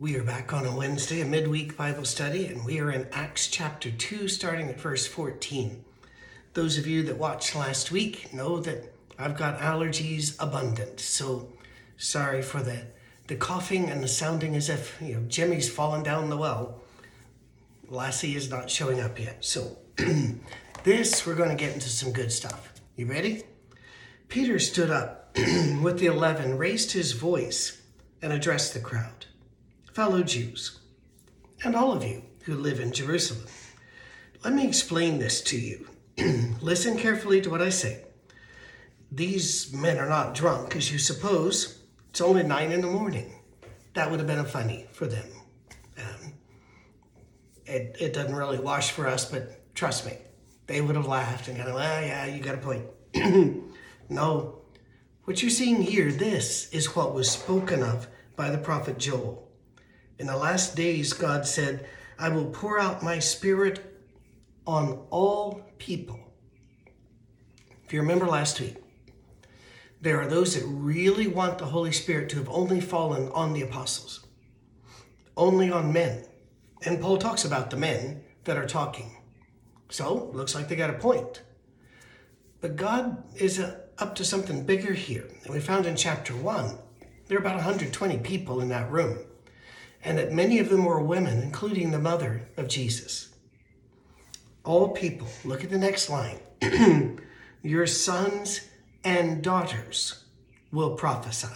We are back on a Wednesday, a midweek Bible study, and we are in Acts chapter 2, starting at verse 14. Those of you that watched last week know that I've got allergies abundant, so sorry for the, the coughing and the sounding as if you know Jimmy's fallen down the well. Lassie is not showing up yet. So, this, we're going to get into some good stuff. You ready? Peter stood up with the eleven, raised his voice, and addressed the crowd fellow Jews, and all of you who live in Jerusalem. Let me explain this to you. Listen carefully to what I say. These men are not drunk, as you suppose. It's only nine in the morning. That would have been a funny for them. Um, it, it doesn't really wash for us, but trust me, they would have laughed and kind of, well, yeah, you got a point. no, what you're seeing here, this is what was spoken of by the prophet Joel. In the last days, God said, I will pour out my spirit on all people. If you remember last week, there are those that really want the Holy Spirit to have only fallen on the apostles, only on men. And Paul talks about the men that are talking. So, looks like they got a point. But God is uh, up to something bigger here. And we found in chapter 1, there are about 120 people in that room and that many of them were women, including the mother of Jesus. All people, look at the next line. Your sons and daughters will prophesy.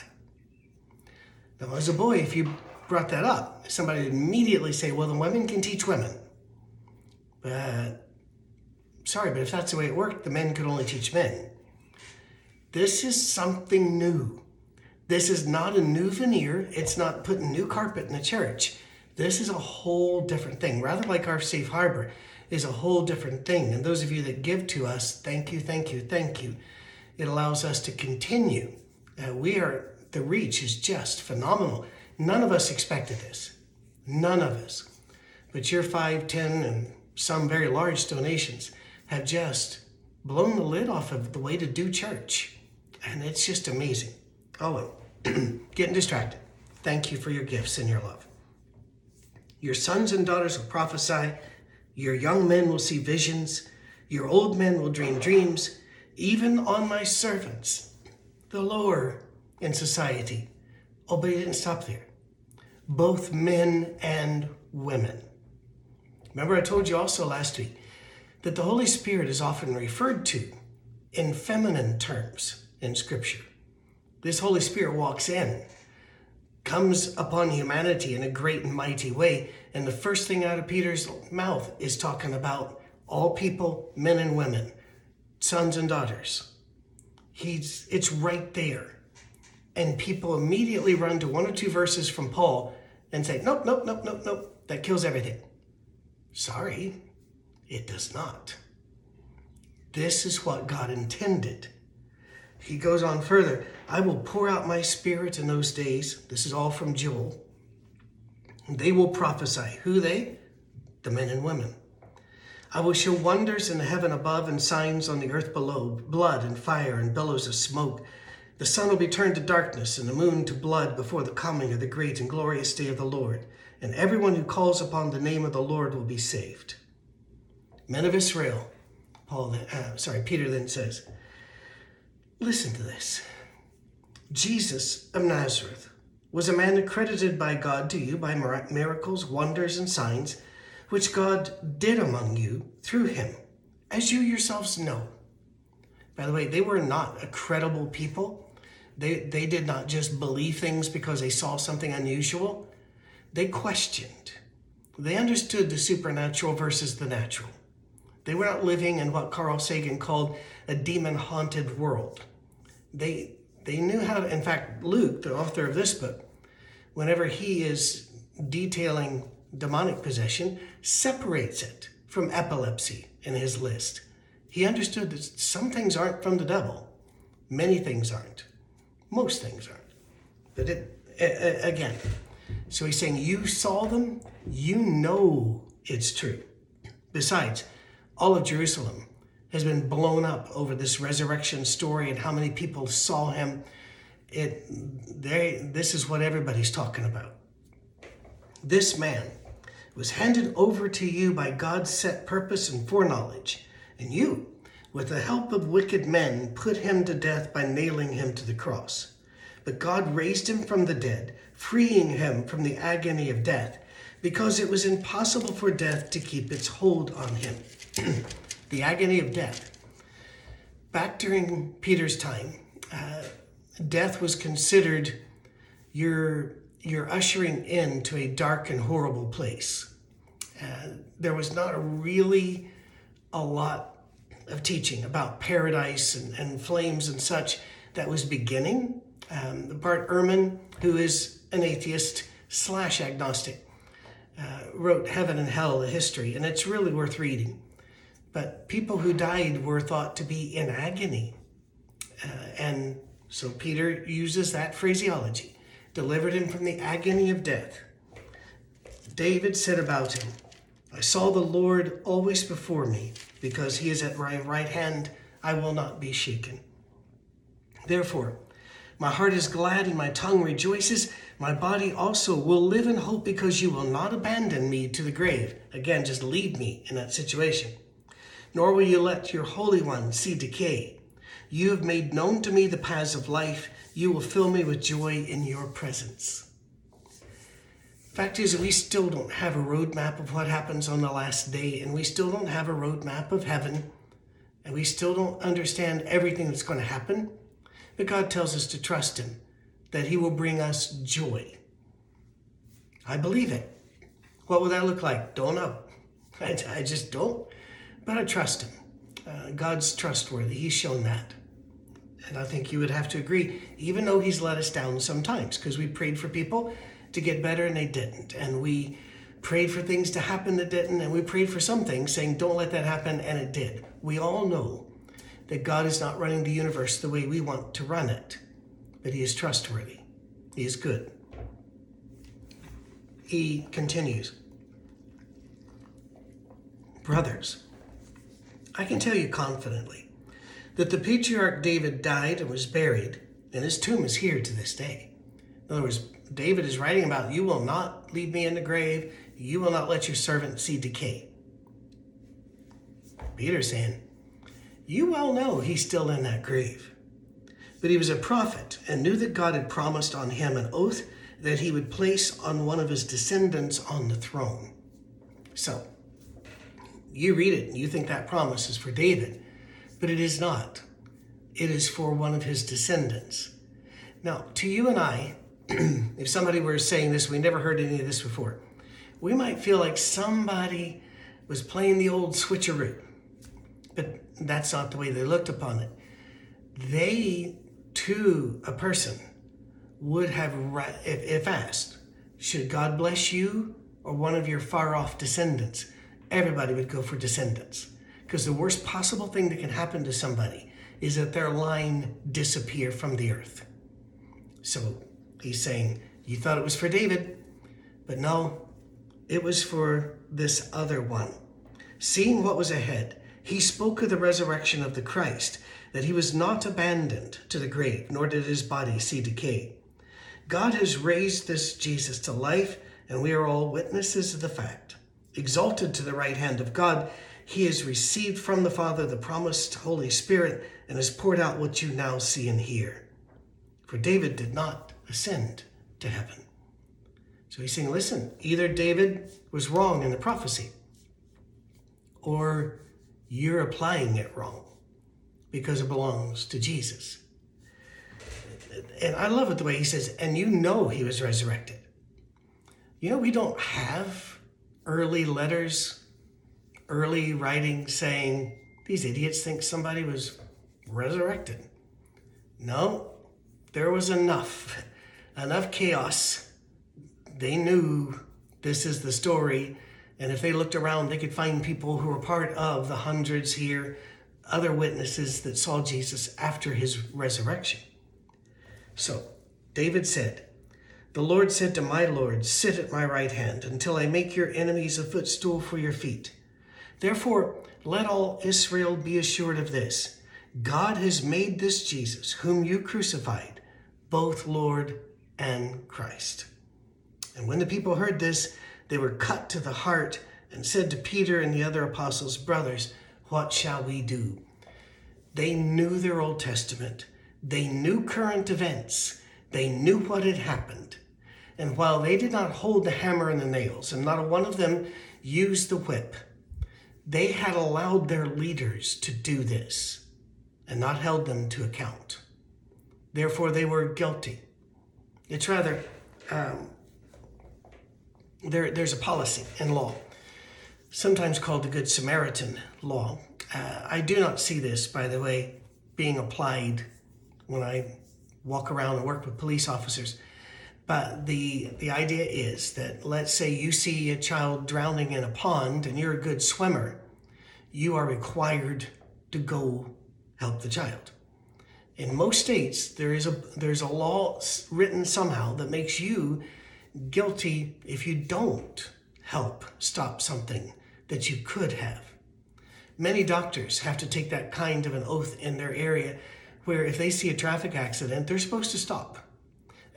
Now, as a boy, if you brought that up, somebody would immediately say, well, the women can teach women. But, sorry, but if that's the way it worked, the men could only teach men. This is something new. This is not a new veneer. It's not putting new carpet in the church. This is a whole different thing. Rather like our safe harbor is a whole different thing. And those of you that give to us, thank you, thank you, thank you. It allows us to continue. Uh, we are, the reach is just phenomenal. None of us expected this. None of us. But your five, ten, and some very large donations have just blown the lid off of the way to do church. And it's just amazing. Oh, getting distracted. Thank you for your gifts and your love. Your sons and daughters will prophesy. Your young men will see visions. Your old men will dream dreams. Even on my servants, the lower in society. Oh, but he didn't stop there. Both men and women. Remember, I told you also last week that the Holy Spirit is often referred to in feminine terms in Scripture. This Holy Spirit walks in, comes upon humanity in a great and mighty way. And the first thing out of Peter's mouth is talking about all people, men and women, sons and daughters. He's it's right there. And people immediately run to one or two verses from Paul and say, Nope, nope, nope, nope, nope. That kills everything. Sorry, it does not. This is what God intended. He goes on further I will pour out my spirit in those days. This is all from Joel. They will prophesy. Who they? The men and women. I will show wonders in the heaven above and signs on the earth below blood and fire and billows of smoke. The sun will be turned to darkness and the moon to blood before the coming of the great and glorious day of the Lord. And everyone who calls upon the name of the Lord will be saved. Men of Israel, Paul, uh, sorry, Peter then says, Listen to this. Jesus of Nazareth was a man accredited by God to you by miracles, wonders, and signs, which God did among you through him, as you yourselves know. By the way, they were not a credible people. They, they did not just believe things because they saw something unusual. They questioned. They understood the supernatural versus the natural. They were not living in what Carl Sagan called a demon haunted world they they knew how to in fact luke the author of this book whenever he is detailing demonic possession separates it from epilepsy in his list. He understood that some things aren't from the devil many things aren't most things aren't. But it again so he's saying you saw them you know it's true. Besides all of jerusalem has been blown up over this resurrection story and how many people saw him. It they this is what everybody's talking about. This man was handed over to you by God's set purpose and foreknowledge, and you, with the help of wicked men, put him to death by nailing him to the cross. But God raised him from the dead, freeing him from the agony of death, because it was impossible for death to keep its hold on him. the agony of death. Back during Peter's time, uh, death was considered your you're ushering into a dark and horrible place. Uh, there was not really a lot of teaching about paradise and, and flames and such that was beginning. Um, Bart Ehrman, who is an atheist slash agnostic, uh, wrote Heaven and Hell, a history, and it's really worth reading. But people who died were thought to be in agony. Uh, and so Peter uses that phraseology, delivered him from the agony of death. David said about him, I saw the Lord always before me, because he is at my right hand, I will not be shaken. Therefore, my heart is glad and my tongue rejoices. My body also will live in hope because you will not abandon me to the grave. Again, just leave me in that situation. Nor will you let your Holy One see decay. You have made known to me the paths of life. You will fill me with joy in your presence. Fact is, we still don't have a roadmap of what happens on the last day, and we still don't have a roadmap of heaven, and we still don't understand everything that's going to happen. But God tells us to trust Him, that He will bring us joy. I believe it. What will that look like? Don't know. I, I just don't. But I trust Him. Uh, God's trustworthy. He's shown that. And I think you would have to agree, even though He's let us down sometimes, because we prayed for people to get better and they didn't. And we prayed for things to happen that didn't. And we prayed for some things saying, don't let that happen. And it did. We all know that God is not running the universe the way we want to run it, but He is trustworthy. He is good. He continues Brothers, I can tell you confidently that the patriarch David died and was buried, and his tomb is here to this day. In other words, David is writing about, You will not leave me in the grave, you will not let your servant see decay. Peter's saying, You well know he's still in that grave. But he was a prophet and knew that God had promised on him an oath that he would place on one of his descendants on the throne. So, you read it and you think that promise is for David, but it is not. It is for one of his descendants. Now, to you and I, if somebody were saying this, we never heard any of this before, we might feel like somebody was playing the old switcheroo. But that's not the way they looked upon it. They, to a person, would have, if, asked, should God bless you or one of your far off descendants? Everybody would go for descendants. Because the worst possible thing that can happen to somebody is that their line disappear from the earth. So He's saying, You thought it was for David, but no, it was for this other one. Seeing what was ahead, he spoke of the resurrection of the Christ, that he was not abandoned to the grave, nor did his body see decay. God has raised this Jesus to life, and we are all witnesses of the fact. Exalted to the right hand of God, he has received from the Father the promised Holy Spirit and has poured out what you now see and hear. For David did not ascend to heaven. So he's saying, listen, either David was wrong in the prophecy, or you're applying it wrong because it belongs to Jesus. And I love it the way he says, and you know he was resurrected. You know, we don't have early letters, early writing saying, these idiots think somebody was resurrected. No, there was enough enough chaos. They knew this is the story. And if they looked around, they could find people who were part of the hundreds here, other witnesses that saw Jesus after his resurrection. So David said, The Lord said to my Lord, Sit at my right hand until I make your enemies a footstool for your feet. Therefore, let all Israel be assured of this God has made this Jesus, whom you crucified, both Lord and Christ. And when the people heard this, they were cut to the heart and said to Peter and the other apostles, Brothers, what shall we do? They knew their Old Testament, they knew current events, they knew what had happened. And while they did not hold the hammer and the nails, and not one of them used the whip, they had allowed their leaders to do this and not held them to account. Therefore, they were guilty. It's rather, um, there, there's a policy in law, sometimes called the Good Samaritan law. Uh, I do not see this, by the way, being applied when I walk around and work with police officers. But the the idea is that let's say you see a child drowning in a pond and you're a good swimmer, you are required to go help the child. In most states, there is a there's a law written somehow that makes you guilty if you don't help stop something that you could have. Many doctors have to take that kind of an oath in their area where if they see a traffic accident, they're supposed to stop.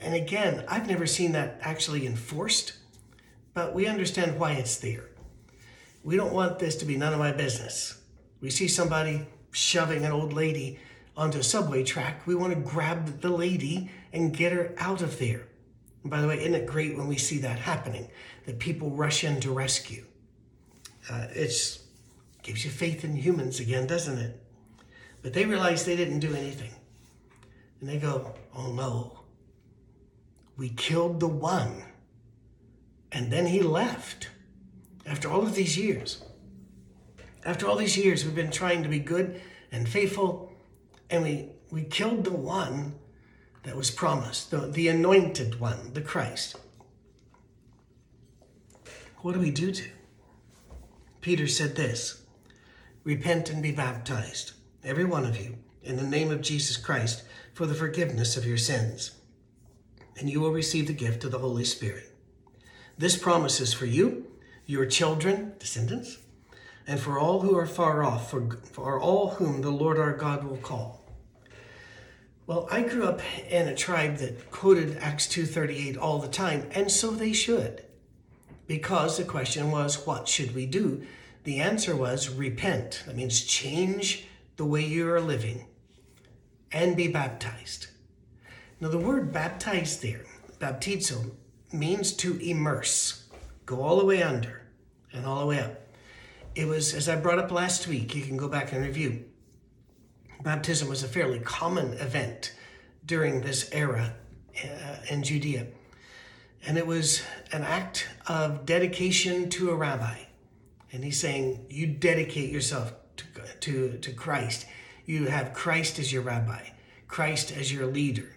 And again, I've never seen that actually enforced, but we understand why it's there. We don't want this to be none of my business. We see somebody shoving an old lady onto a subway track. We want to grab the lady and get her out of there. And by the way, isn't it great when we see that happening, that people rush in to rescue? Uh, it gives you faith in humans again, doesn't it? But they realize they didn't do anything. And they go, oh no, we killed the one. And then he left after all of these years. After all these years, we've been trying to be good and faithful, and we, we killed the one that was promised, the, the anointed one, the Christ. What do we do to? Peter said this Repent and be baptized, every one of you, in the name of Jesus Christ, for the forgiveness of your sins, and you will receive the gift of the Holy Spirit. This promise is for you, your children, descendants, and for all who are far off, for, for all whom the Lord our God will call. Well, I grew up in a tribe that quoted Acts 2:38 all the time, and so they should. Because the question was, what should we do? The answer was repent. That means change the way you are living and be baptized. Now, the word baptized there, baptizo, means to immerse, go all the way under and all the way up. It was, as I brought up last week, you can go back and review baptism was a fairly common event during this era uh, in Judea. And it was an act of dedication to a rabbi. And he's saying, You dedicate yourself to, to, to Christ. You have Christ as your rabbi, Christ as your leader.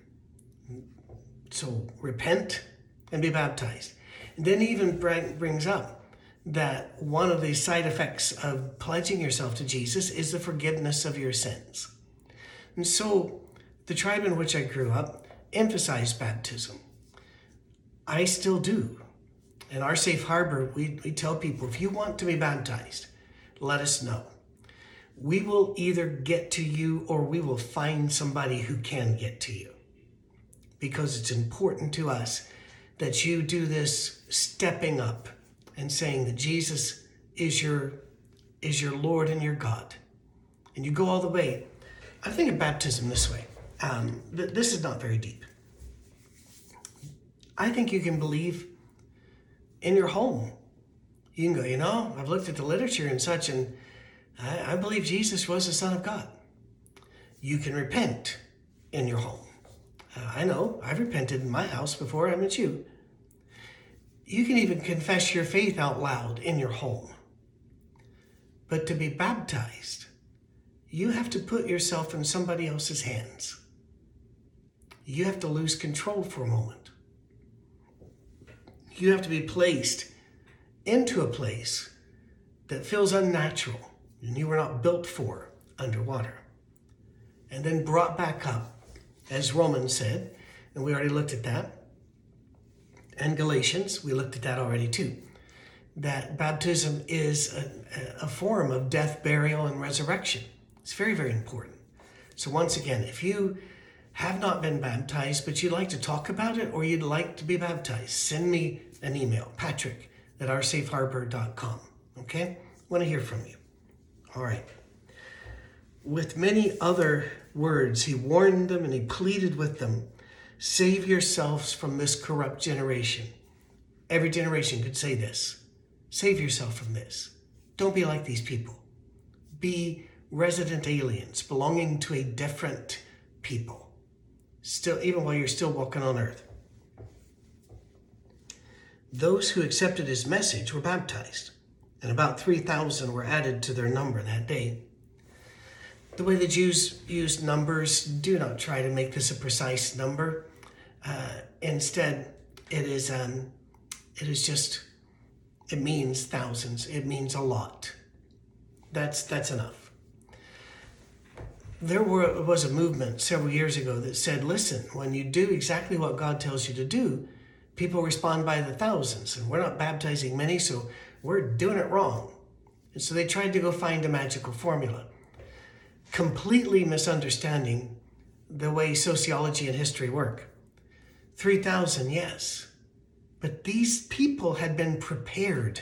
So repent and be baptized. And then he even brings up that one of the side effects of pledging yourself to Jesus is the forgiveness of your sins. And so the tribe in which I grew up emphasized baptism. I still do. In our safe harbor, we, we tell people if you want to be baptized, let us know. We will either get to you or we will find somebody who can get to you. Because it's important to us that you do this stepping up and saying that Jesus is your is your Lord and your God. And you go all the way. I think of baptism this way. Um, th- this is not very deep. I think you can believe in your home. You can go, you know, I've looked at the literature and such, and I, I believe Jesus was the Son of God. You can repent in your home. I know, I've repented in my house before I met you. You can even confess your faith out loud in your home. But to be baptized, you have to put yourself in somebody else's hands. You have to lose control for a moment. You have to be placed into a place that feels unnatural and you were not built for underwater. And then brought back up, as Romans said, and we already looked at that and Galatians, we looked at that already too, that baptism is a, a form of death, burial, and resurrection. It's very, very important. So, once again, if you have not been baptized, but you'd like to talk about it or you'd like to be baptized, send me an email, patrick at oursafeharbor.com. Okay? want to hear from you. All right. With many other words, he warned them and he pleaded with them save yourselves from this corrupt generation. Every generation could say this save yourself from this. Don't be like these people. Be resident aliens belonging to a different people. Still, even while you're still walking on earth. Those who accepted his message were baptized, and about 3,000 were added to their number that day. The way the Jews used numbers, do not try to make this a precise number. Uh, instead, it is um, it is just it means thousands. It means a lot. That's that's enough. There were, was a movement several years ago that said, listen, when you do exactly what God tells you to do, people respond by the thousands. And we're not baptizing many, so we're doing it wrong. And so they tried to go find a magical formula, completely misunderstanding the way sociology and history work. 3,000, yes. But these people had been prepared.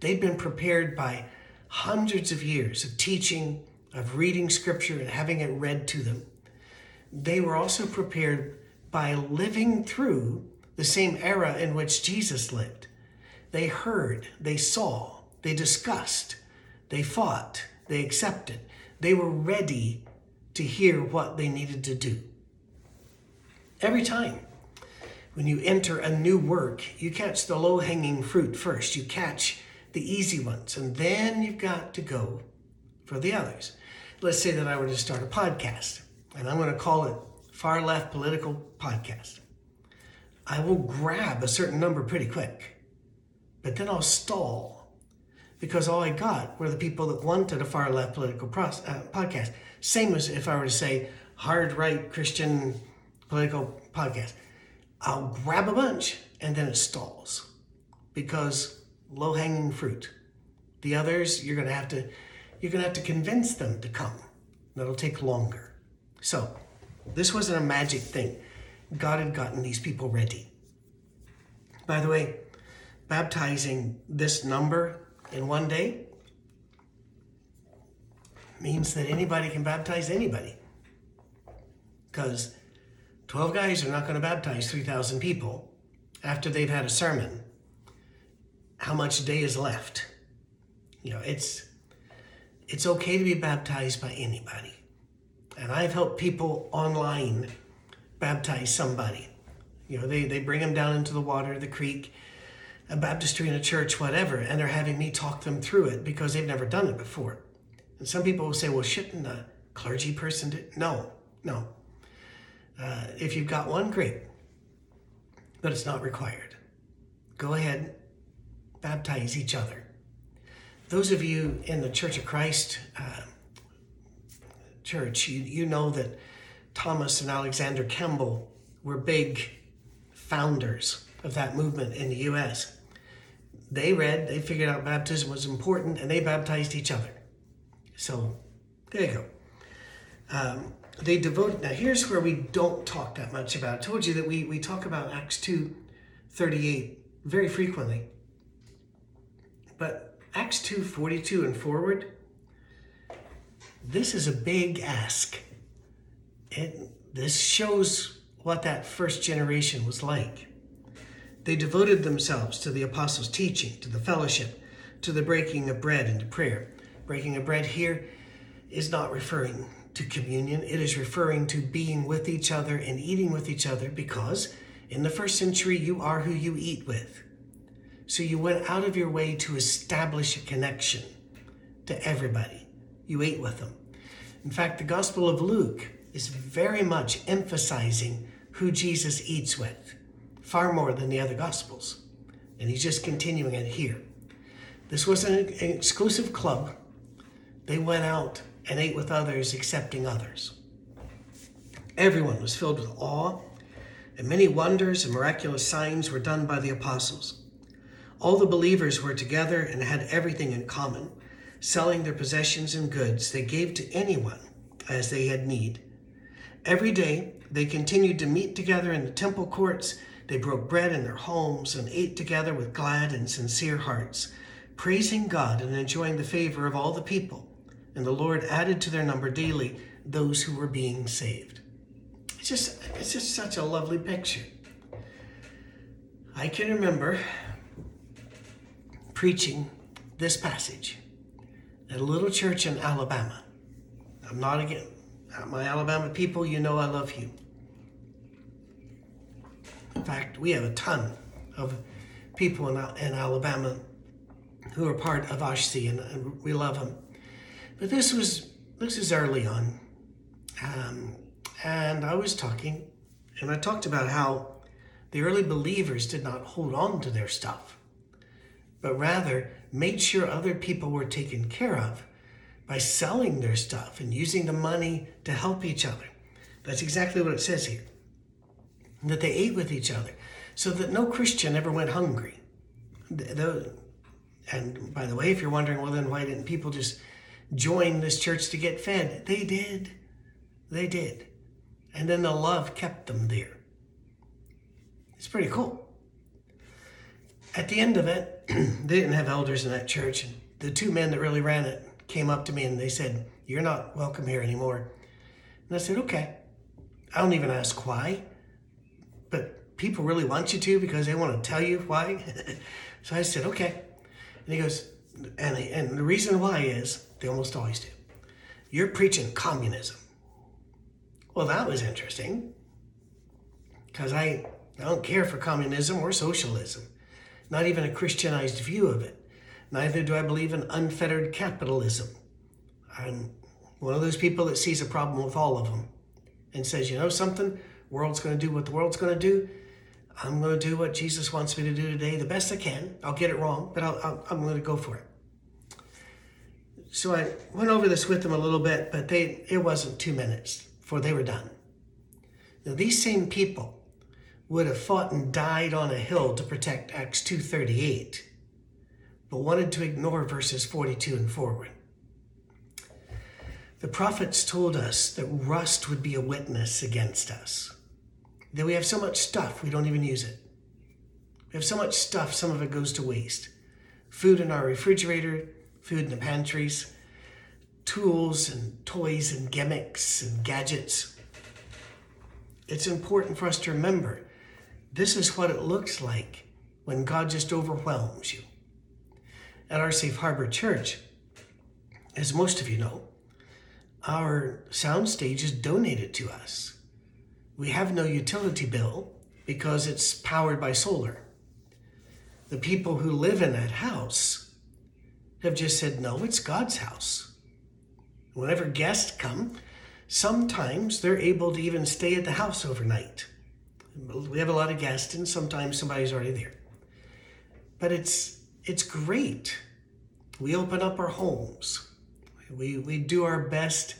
They'd been prepared by hundreds of years of teaching, of reading scripture, and having it read to them. They were also prepared by living through the same era in which Jesus lived. They heard, they saw, they discussed, they fought, they accepted. They were ready to hear what they needed to do. Every time when you enter a new work, you catch the low hanging fruit first. You catch the easy ones, and then you've got to go for the others. Let's say that I were to start a podcast, and I'm going to call it Far Left Political Podcast. I will grab a certain number pretty quick, but then I'll stall because all I got were the people that wanted a far left political uh, podcast. Same as if I were to say hard right Christian political podcast. I'll grab a bunch and then it stalls because low hanging fruit. The others, you're going to have to you're going to have to convince them to come. That'll take longer. So, this wasn't a magic thing. God had gotten these people ready. By the way, baptizing this number in one day means that anybody can baptize anybody. Because 12 guys are not going to baptize 3,000 people after they've had a sermon. How much day is left? You know, it's it's okay to be baptized by anybody. And I've helped people online baptize somebody. You know, they, they bring them down into the water, the creek, a baptistry in a church, whatever, and they're having me talk them through it because they've never done it before. And some people will say, well, shouldn't a clergy person do No, no. Uh, if you've got one, great, but it's not required. Go ahead, baptize each other. Those of you in the Church of Christ uh, church, you, you know that Thomas and Alexander Campbell were big founders of that movement in the U.S. They read, they figured out baptism was important, and they baptized each other. So there you go. Um, they devote now here's where we don't talk that much about i told you that we, we talk about acts 2 38 very frequently but acts 2 42 and forward this is a big ask it, this shows what that first generation was like they devoted themselves to the apostles teaching to the fellowship to the breaking of bread and to prayer breaking of bread here is not referring to communion, it is referring to being with each other and eating with each other because in the first century, you are who you eat with. So you went out of your way to establish a connection to everybody. You ate with them. In fact, the Gospel of Luke is very much emphasizing who Jesus eats with, far more than the other Gospels. And he's just continuing it here. This was an exclusive club. They went out and ate with others, accepting others. Everyone was filled with awe, and many wonders and miraculous signs were done by the apostles. All the believers were together and had everything in common. Selling their possessions and goods, they gave to anyone as they had need. Every day, they continued to meet together in the temple courts, They broke bread in their homes and ate together with glad and sincere hearts, praising God and enjoying the favor of all the people. And the Lord added to their number daily those who were being saved. It's just, it's just such a lovely picture. I can remember preaching this passage at a little church in Alabama. I'm not again, my Alabama people, you know I love you. In fact, we have a ton of people in, in Alabama who are part of OSHC, and, and we love them. But this was this is early on, um, and I was talking, and I talked about how the early believers did not hold on to their stuff, but rather made sure other people were taken care of by selling their stuff and using the money to help each other. That's exactly what it says here that they ate with each other, so that no Christian ever went hungry. And by the way, if you're wondering, well, then why didn't people just join this church to get fed? They did. They did. And then the love kept them there. It's pretty cool. At the end of it, they didn't have elders in that church. And the two men that really ran it came up to me and they said, You're not welcome here anymore. And I said, Okay. I don't even ask why people really want you to because they want to tell you why. so I said, okay. And he goes, and, and the reason why is they almost always do. You're preaching communism. Well, that was interesting because I, I don't care for communism or socialism, not even a Christianized view of it. Neither do I believe in unfettered capitalism. I'm one of those people that sees a problem with all of them and says, you know something? world's going to do what the world's going to do. I'm going to do what Jesus wants me to do today the best I can. I'll get it wrong, but i am going to go for it. So I went over this with them a little bit, but they it wasn't two minutes before they were done. Now these same people would have fought and died on a hill to protect Acts 2.38, but wanted to ignore verses 42 and forward. The prophets told us that rust would be a witness against us that we have so much stuff, we don't even use it. We have so much stuff, some of it goes to waste. Food in our refrigerator, food in the pantries, tools and toys and gimmicks and gadgets. It's important for us to remember this is what it looks like when God just overwhelms you. At our Safe Harbor Church, as most of you know, our soundstage is donated to us we have no utility bill because it's powered by solar. The people who live in that house have just said, no, it's God's house. Whenever guests come, sometimes they're able to even stay at the house overnight. We have a lot of guests, and sometimes somebody's already there. But it's it's great. We open up our homes. We we do our best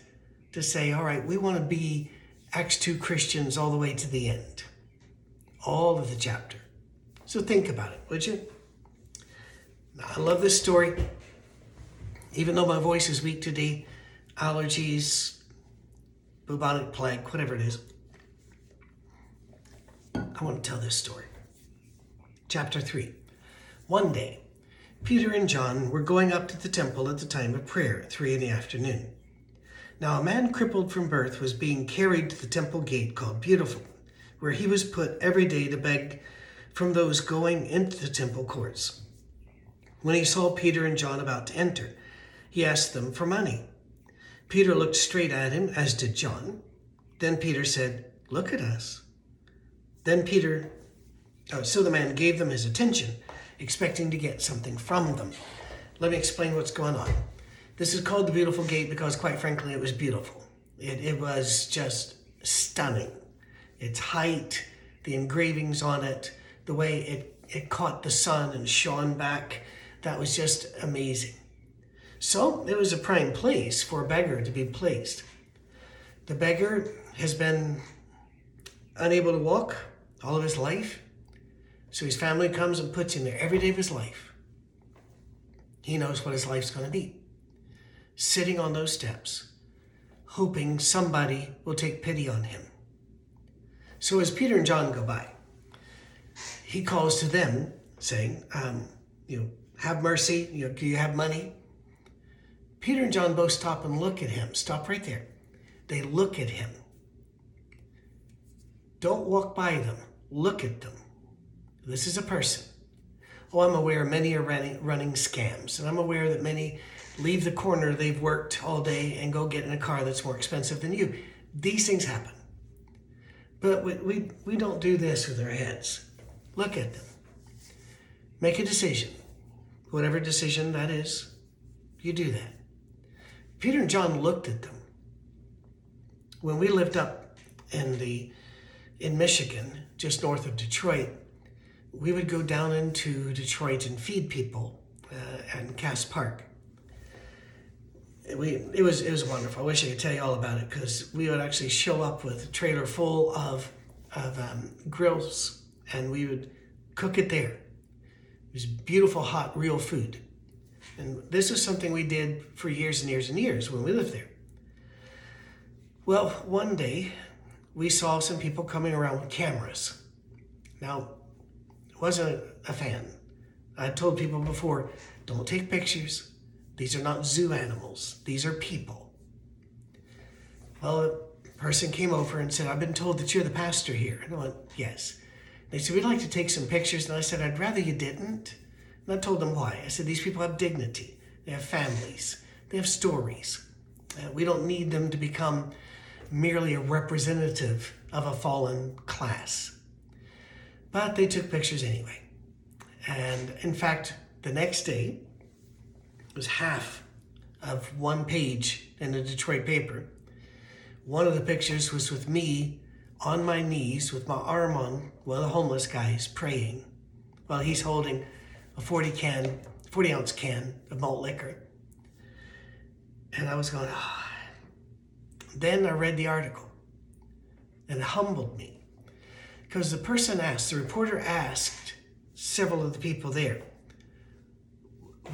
to say, all right, we want to be Acts 2 Christians all the way to the end, all of the chapter. So think about it, would you? I love this story. Even though my voice is weak today, allergies, bubonic plague, whatever it is, I want to tell this story. Chapter 3. One day, Peter and John were going up to the temple at the time of prayer, three in the afternoon. Now, a man crippled from birth was being carried to the temple gate called Beautiful, where he was put every day to beg from those going into the temple courts. When he saw Peter and John about to enter, he asked them for money. Peter looked straight at him, as did John. Then Peter said, Look at us. Then Peter, oh, so the man gave them his attention, expecting to get something from them. Let me explain what's going on. This is called the Beautiful Gate because, quite frankly, it was beautiful. It, it was just stunning. Its height, the engravings on it, the way it, it caught the sun and shone back, that was just amazing. So it was a prime place for a beggar to be placed. The beggar has been unable to walk all of his life, so his family comes and puts him there every day of his life. He knows what his life's going to be sitting on those steps, hoping somebody will take pity on him. So as Peter and John go by, he calls to them, saying, um, You know, have mercy. You know, do you have money? Peter and John both stop and look at him. Stop right there. They look at him. Don't walk by them. Look at them. This is a person. Oh, I'm aware many are running, running scams, and I'm aware that many leave the corner they've worked all day and go get in a car that's more expensive than you. These things happen. But we, we, we don't do this with our heads. Look at them. Make a decision. Whatever decision that is, you do that. Peter and John looked at them. When we lived up in the in Michigan, just north of Detroit, we would go down into Detroit and feed people uh, at Cass Park. We, it was it was wonderful. I wish I could tell you all about it because we would actually show up with a trailer full of of um, grills and we would cook it there. It was beautiful, hot, real food. And this is something we did for years and years and years when we lived there. Well, one day we saw some people coming around with cameras. Now, wasn't a fan. I told people before, don't take pictures. These are not zoo animals. These are people. Well, a person came over and said, I've been told that you're the pastor here. And I went, yes. They said, we'd like to take some pictures. And I said, I'd rather you didn't. And I told them why. I said, these people have dignity. They have families. They have stories. Uh, we don't need them to become merely a representative of a fallen class. But they took pictures anyway. And in fact, the next day was half of one page in the Detroit paper. One of the pictures was with me on my knees with my arm on one of the homeless guys praying while he's holding a 40 can, 40 ounce can of malt liquor. And I was going, ah. Then I read the article and it humbled me because the person asked, the reporter asked several of the people there,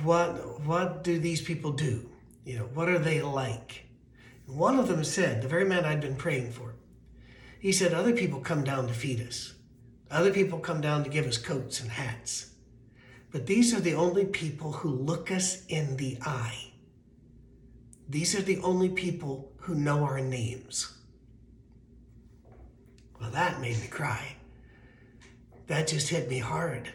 what, what do these people do? You know, what are they like? One of them said, the very man I'd been praying for, he said, other people come down to feed us. Other people come down to give us coats and hats. But these are the only people who look us in the eye. These are the only people who know our names. Well, that made me cry. That just hit me hard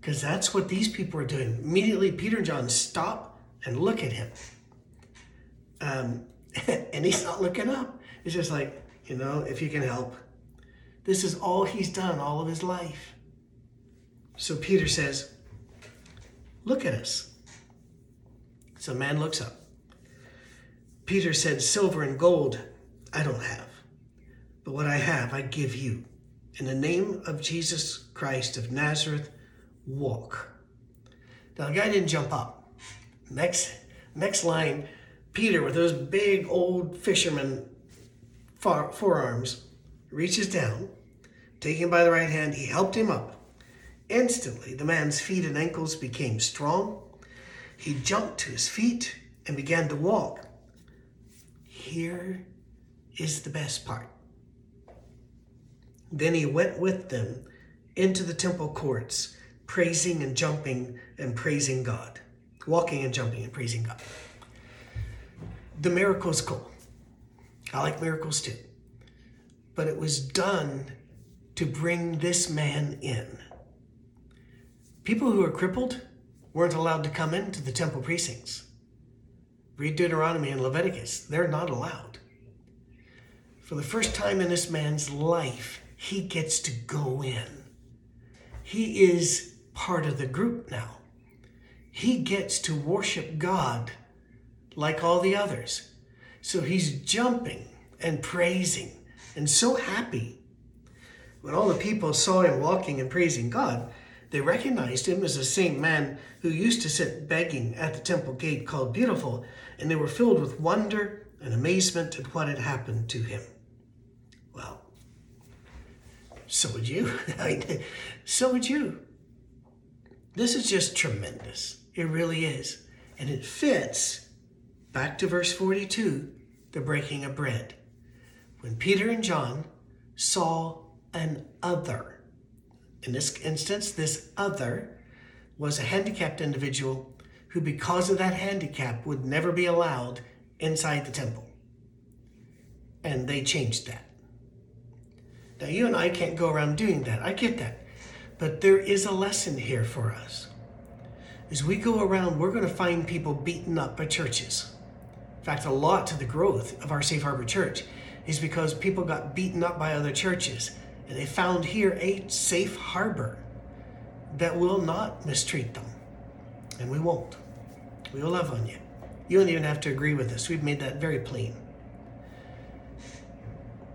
because that's what these people are doing. Immediately, Peter and John stop and look at him. Um, and he's not looking up. It's just like, you know, if you can help. This is all he's done all of his life. So Peter says, Look at us. So man looks up. Peter said, Silver and gold I don't have. But what I have, I give you. In the name of Jesus Christ of Nazareth, walk. Now, the guy didn't jump up. Next, next line, Peter, with those big old fisherman forearms, reaches down, taking him by the right hand, he helped him up. Instantly, the man's feet and ankles became strong. He jumped to his feet and began to walk. Here is the best part. Then he went with them into the temple courts, praising and jumping and praising God, walking and jumping and praising God. The miracle is cool. I like miracles too. But it was done to bring this man in. People who are crippled weren't allowed to come into the temple precincts. Read Deuteronomy and Leviticus, they're not allowed. For the first time in this man's life, he gets to go in. He is part of the group now. He gets to worship God like all the others. So he's jumping and praising and so happy. When all the people saw him walking and praising God, they recognized him as the same man who used to sit begging at the temple gate called Beautiful, and they were filled with wonder and amazement at what had happened to him. Well, so would you. so would you. This is just tremendous. It really is. And it fits back to verse 42 the breaking of bread. When Peter and John saw an other, In this instance, this other was a handicapped individual who, because of that handicap, would never be allowed inside the temple. And they changed that. Now, you and I can't go around doing that. I get that. But there is a lesson here for us. As we go around, we're going to find people beaten up by churches. In fact, a lot to the growth of our Safe Harbor Church is because people got beaten up by other churches and they found here a safe harbor that will not mistreat them. And we won't. We will love on you. You don't even have to agree with us. We've made that very plain.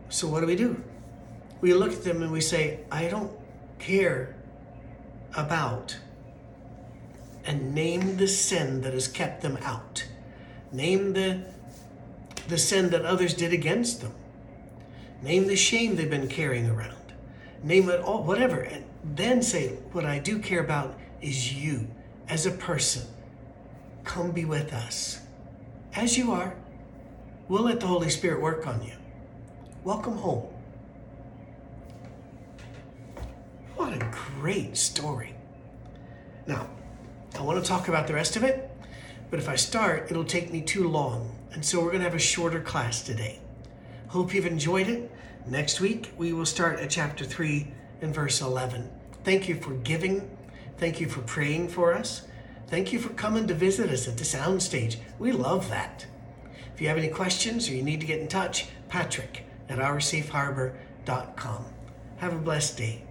So, what do we do? We look at them and we say, I don't care about, and name the sin that has kept them out. Name the, the sin that others did against them. Name the shame they've been carrying around. Name it all, whatever. And then say, What I do care about is you as a person. Come be with us. As you are, we'll let the Holy Spirit work on you. Welcome home. What a great story. Now, I want to talk about the rest of it, but if I start, it'll take me too long. And so we're going to have a shorter class today. Hope you've enjoyed it. Next week, we will start at chapter 3 and verse 11. Thank you for giving. Thank you for praying for us. Thank you for coming to visit us at the soundstage. We love that. If you have any questions or you need to get in touch, Patrick at oursafeharbor.com. Have a blessed day.